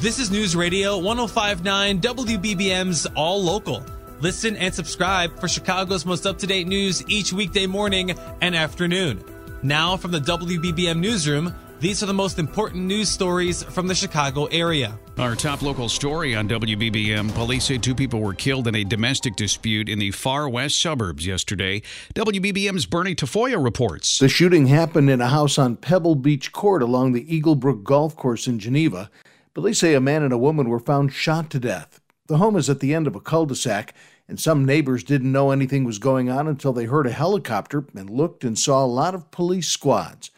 This is News Radio 1059 WBBM's All Local. Listen and subscribe for Chicago's most up to date news each weekday morning and afternoon. Now, from the WBBM Newsroom, these are the most important news stories from the Chicago area. Our top local story on WBBM police say two people were killed in a domestic dispute in the far west suburbs yesterday. WBBM's Bernie Tafoya reports. The shooting happened in a house on Pebble Beach Court along the Eaglebrook Golf Course in Geneva. Police say a man and a woman were found shot to death. The home is at the end of a cul de sac, and some neighbors didn't know anything was going on until they heard a helicopter and looked and saw a lot of police squads.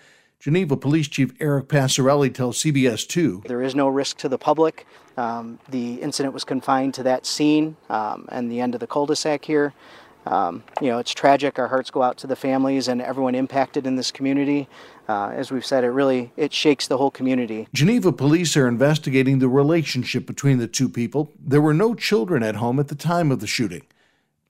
Geneva Police Chief Eric Passarelli tells CBS 2 There is no risk to the public. Um, the incident was confined to that scene um, and the end of the cul de sac here. Um, you know, it's tragic. Our hearts go out to the families and everyone impacted in this community. Uh, as we've said, it really it shakes the whole community. Geneva police are investigating the relationship between the two people. There were no children at home at the time of the shooting.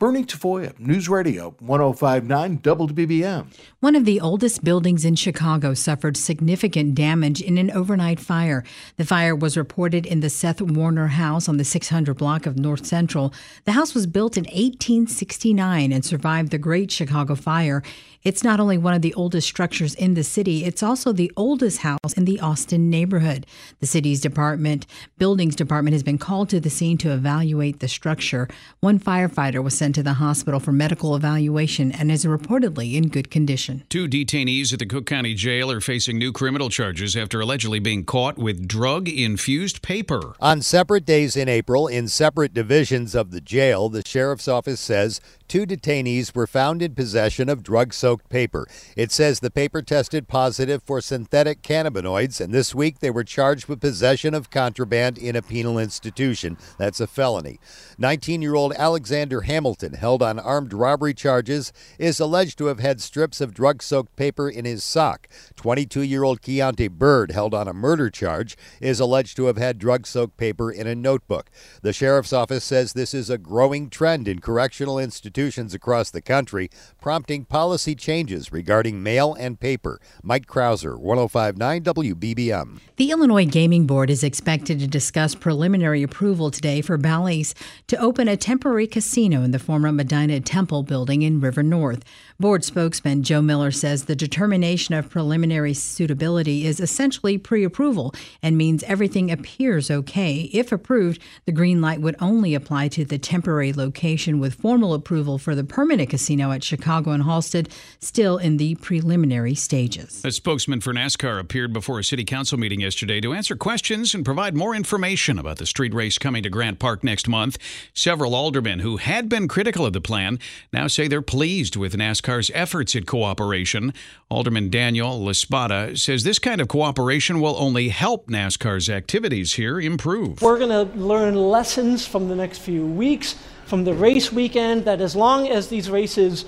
Bernie Tafoya, News Radio 1059 WBBM. One of the oldest buildings in Chicago suffered significant damage in an overnight fire. The fire was reported in the Seth Warner house on the 600 block of North Central. The house was built in 1869 and survived the Great Chicago Fire. It's not only one of the oldest structures in the city, it's also the oldest house in the Austin neighborhood. The city's department, buildings department has been called to the scene to evaluate the structure. One firefighter was sent to the hospital for medical evaluation and is reportedly in good condition. Two detainees at the Cook County Jail are facing new criminal charges after allegedly being caught with drug infused paper. On separate days in April, in separate divisions of the jail, the sheriff's office says two detainees were found in possession of drug soaked paper. It says the paper tested positive for synthetic cannabinoids, and this week they were charged with possession of contraband in a penal institution. That's a felony. 19 year old Alexander Hamilton, held on armed robbery charges, is alleged to have had strips of drug soaked paper in his sock. 22 year old Keontae Bird, held on a murder charge, is alleged to have had drug soaked paper in a notebook. The sheriff's office says this is a growing trend in correctional institutions across the country, prompting policy changes regarding mail and paper. Mike Krauser, 1059 WBBM. The Illinois Gaming Board is expected to discuss preliminary approval today for Bally's to open a temporary casino in the former Medinah Temple building in River North. Board spokesman Joe Miller says the determination of preliminary suitability is essentially pre approval and means everything appears okay. If approved, the green light would only apply to the temporary location with formal approval for the permanent casino at Chicago and Halsted still in the preliminary stages. A spokesman for NASCAR appeared before a city council meeting yesterday to answer questions and provide more information about the street race coming to Grant Park next month. Several aldermen who had been critical of the plan now say they're pleased with NASCAR's efforts at cooperation. Alderman Daniel La Spata says this kind of cooperation will only help NASCAR's activities here improve. We're going to learn lessons from the next few weeks, from the race weekend, that as long as these races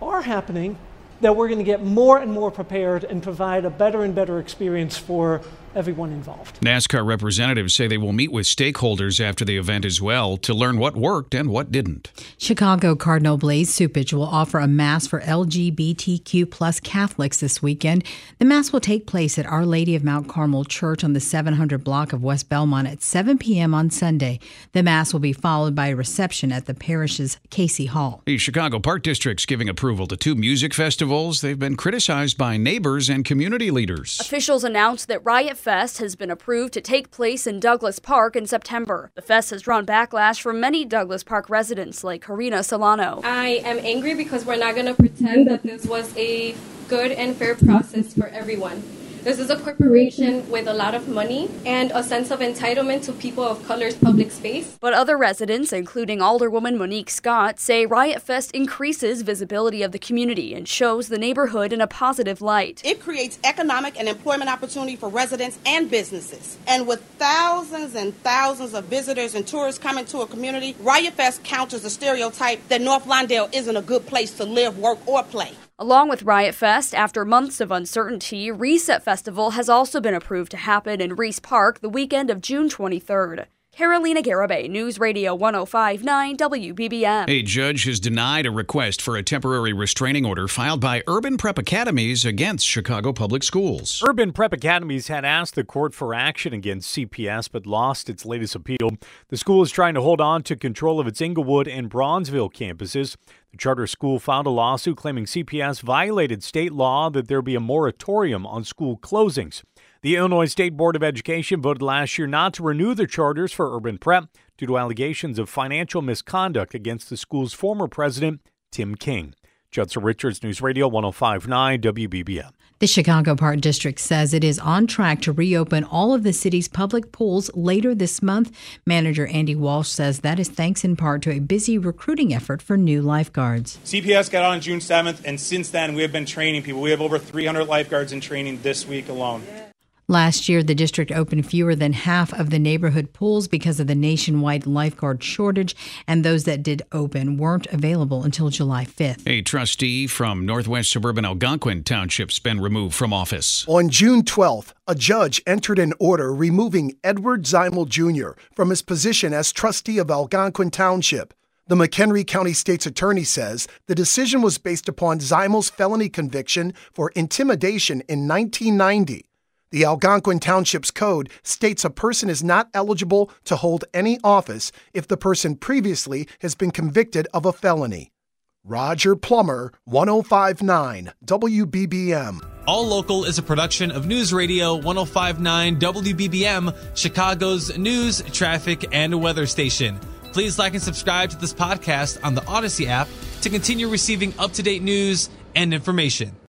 are happening, that we're going to get more and more prepared and provide a better and better experience for everyone involved. NASCAR representatives say they will meet with stakeholders after the event as well to learn what worked and what didn't. Chicago Cardinal Blaise Cupich will offer a mass for LGBTQ plus Catholics this weekend. The mass will take place at Our Lady of Mount Carmel Church on the 700 block of West Belmont at 7 p.m. on Sunday. The mass will be followed by a reception at the parish's Casey Hall. The Chicago Park District's giving approval to two music festivals. They've been criticized by neighbors and community leaders. Officials announced that Riot Fest has been approved to take place in Douglas Park in September. The fest has drawn backlash from many Douglas Park residents like Karina Solano. I am angry because we're not going to pretend that this was a good and fair process for everyone. This is a corporation with a lot of money and a sense of entitlement to people of color's public space. But other residents, including Alderwoman Monique Scott, say Riot Fest increases visibility of the community and shows the neighborhood in a positive light. It creates economic and employment opportunity for residents and businesses. And with thousands and thousands of visitors and tourists coming to a community, Riot Fest counters the stereotype that North Lawndale isn't a good place to live, work, or play. Along with Riot Fest, after months of uncertainty, Reset Festival has also been approved to happen in Reese Park the weekend of June 23rd. Carolina Garibay, News Radio 1059 WBBM. A judge has denied a request for a temporary restraining order filed by Urban Prep Academies against Chicago Public Schools. Urban Prep Academies had asked the court for action against CPS but lost its latest appeal. The school is trying to hold on to control of its Englewood and Bronzeville campuses. The charter school filed a lawsuit claiming CPS violated state law that there be a moratorium on school closings. The Illinois State Board of Education voted last year not to renew the charters for Urban Prep due to allegations of financial misconduct against the school's former president, Tim King. Judson Richards, News Radio 1059 WBBM. The Chicago Park District says it is on track to reopen all of the city's public pools later this month. Manager Andy Walsh says that is thanks in part to a busy recruiting effort for new lifeguards. CPS got on June 7th, and since then we have been training people. We have over 300 lifeguards in training this week alone. Last year, the district opened fewer than half of the neighborhood pools because of the nationwide lifeguard shortage, and those that did open weren't available until July 5th. A trustee from Northwest Suburban Algonquin Township's been removed from office. On June 12th, a judge entered an order removing Edward Zeimel Jr. from his position as trustee of Algonquin Township. The McHenry County State's Attorney says the decision was based upon Zeimel's felony conviction for intimidation in 1990. The Algonquin Township's code states a person is not eligible to hold any office if the person previously has been convicted of a felony. Roger Plummer, 1059 WBBM. All Local is a production of News Radio 1059 WBBM, Chicago's news, traffic, and weather station. Please like and subscribe to this podcast on the Audacy app to continue receiving up to date news and information.